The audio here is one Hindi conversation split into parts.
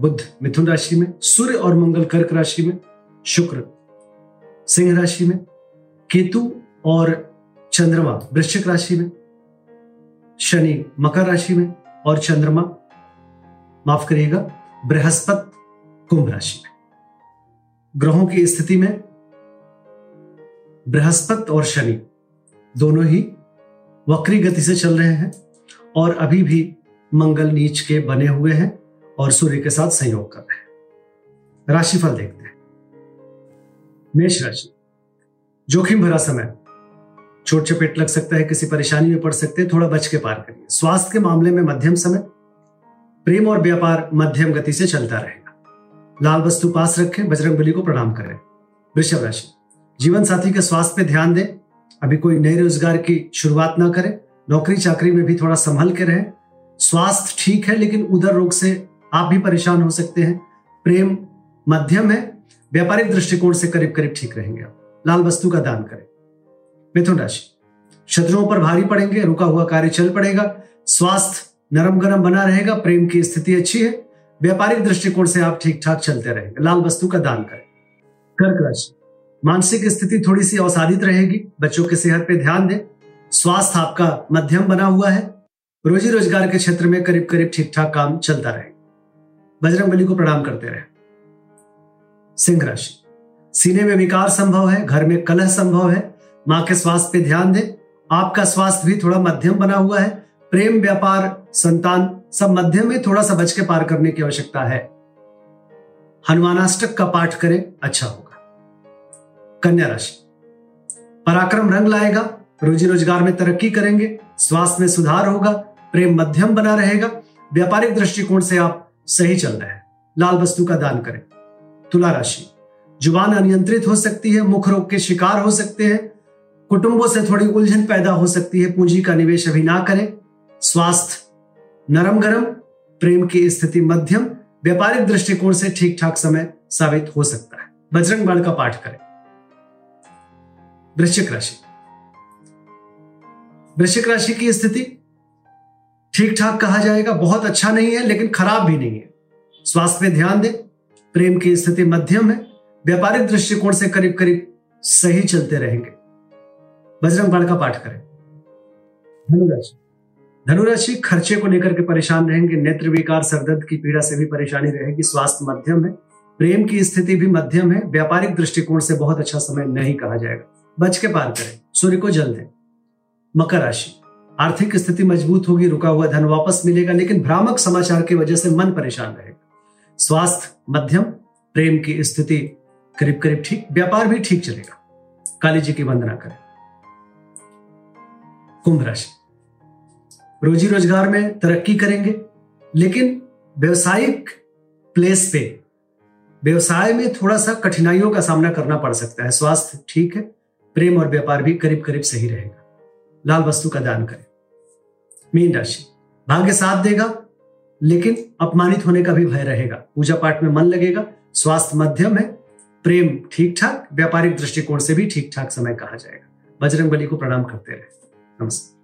बुध मिथुन राशि में, सूर्य और मंगल कर्क राशि में, शुक्र सिंह राशि में, केतु और चंद्रमा वृश्चिक राशि में, शनि मकर राशि में और चंद्रमा, माफ़ करिएगा, बृहस्पति कुंभ राशि में। ग्रहों की स्थिति में बृहस्पति और शनि दोनों ही वक्री गति से चल रहे हैं और अभी भी मंगल नीच के बने हुए हैं। और सूर्य के साथ संयोग कर रहे हैं। राशिफल देखते हैं। मेष राशि। जोखिम भरा समय। चोट चपेट लग सकता है, किसी परेशानी में पड़ सकते हैं, थोड़ा बच के पार करिए। स्वास्थ्य के मामले में मध्यम समय। प्रेम और व्यापार मध्यम गति से चलता रहेगा। लाल वस्तु पास रखें, बजरंग को प्रणाम करें। वृषभ राशि। जीवन साथी के स्वास्थ्य पे ध्यान दें। अभी कोई नए रोज़गार की शुरुआत ना करें। नौकरी चाकरी में भी थोड़ा संभल के रहें। स्वास्थ्य ठीक है, लेकिन उधर रोग से आप भी परेशान हो सकते हैं। प्रेम मध्यम है, व्यापारिक दृष्टिकोण से करीब करीब ठीक रहेंगे आप। लाल वस्तु का दान करें। मिथुन राशि। शत्रुओं पर भारी पड़ेंगे, रुका हुआ कार्य चल पड़ेगा, स्वास्थ्य नरम गरम बना रहेगा, प्रेम की स्थिति अच्छी है, व्यापारिक दृष्टिकोण से आप ठीक ठाक चलते रहेंगे। लाल वस्तु का दान करें। कर्क राशि। मानसिक स्थिति थोड़ी सी अवसादित रहेगी, बच्चों की सेहत पे ध्यान दें। स्वास्थ्य आपका मध्यम बना हुआ है रोजी रोज़गार के क्षेत्र में करीब करीब ठीक ठाक काम चलता रहेगा। बजरंग बली को प्रणाम करते रहे। सिंह राशि। सीने में विकार संभव है, घर में कलह संभव है। माँ के स्वास्थ्य पे ध्यान दें। आपका स्वास्थ्य भी थोड़ा मध्यम बना हुआ है। प्रेम, व्यापार, संतान सब मध्यम में थोड़ा सा बच के पार करने की आवश्यकता है। हनुमानाष्टक का पाठ करें अच्छा होगा। कन्या राशि। पराक्रम रंग लाएगा, रोजी रोज़गार में तरक्की करेंगे, स्वास्थ्य में सुधार होगा, प्रेम मध्यम बना रहेगा। व्यापारिक दृष्टिकोण से आप सही चल रहा है। लाल वस्तु का दान करें। तुला राशि। ज़ुबान अनियंत्रित हो सकती है, मुख रोग के शिकार हो सकते हैं, कुटुंबों से थोड़ी उलझन पैदा हो सकती है, पूंजी का निवेश अभी ना करें। स्वास्थ्य। नरम गरम प्रेम की स्थिति मध्यम, व्यापारिक दृष्टिकोण से ठीक ठाक समय साबित हो सकता है। बजरंग बाण का पाठ करें। वृश्चिक राशि। वृश्चिक राशि की स्थिति ठीक ठाक कहा जाएगा, बहुत अच्छा नहीं है, लेकिन खराब भी नहीं है। स्वास्थ्य पे ध्यान दें, प्रेम की स्थिति मध्यम है, व्यापारिक दृष्टिकोण से करीब करीब सही चलते रहेंगे। बजरंग बाण का पाठ करें। धनुराशि। धनुराशि खर्चे को लेकर के परेशान रहेंगे, नेत्र विकार, सरदर्द की पीड़ा से भी परेशानी रहेगी, स्वास्थ्य मध्यम है, प्रेम की स्थिति भी मध्यम है, व्यापारिक दृष्टिकोण से बहुत अच्छा समय नहीं कहा जाएगा। बच के पार करें, सूर्य को जल दें। मकर राशि। आर्थिक स्थिति मज़बूत होगी, रुका हुआ धन वापस मिलेगा, लेकिन भ्रामक समाचार की वजह से मन परेशान रहेगा। स्वास्थ्य, मध्यम, प्रेम की स्थिति करीब करीब ठीक, व्यापार भी ठीक चलेगा। काली जी की वंदना करें। कुंभ राशि। रोजी रोज़गार में तरक्की करेंगे, लेकिन व्यवसायिक प्लेस पे व्यवसाय में थोड़ा सा कठिनाइयों का सामना करना पड़ सकता है। स्वास्थ्य ठीक है, प्रेम और व्यापार भी करीब करीब सही रहेगा। लाल वस्तु का दान करें। मीन राशि भाग्य साथ देगा लेकिन अपमानित होने का भी भय रहेगा। पूजा पाठ में मन लगेगा स्वास्थ्य मध्यम है प्रेम ठीक ठाक व्यापारिक दृष्टिकोण से भी ठीक ठाक समय कहा जाएगा। बजरंग बली को प्रणाम करते रहे। नमस्कार।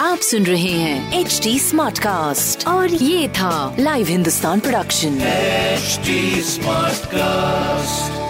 आप सुन रहे हैं एच डी स्मार्ट कास्ट और ये था live Hindustan production smart Smartcast.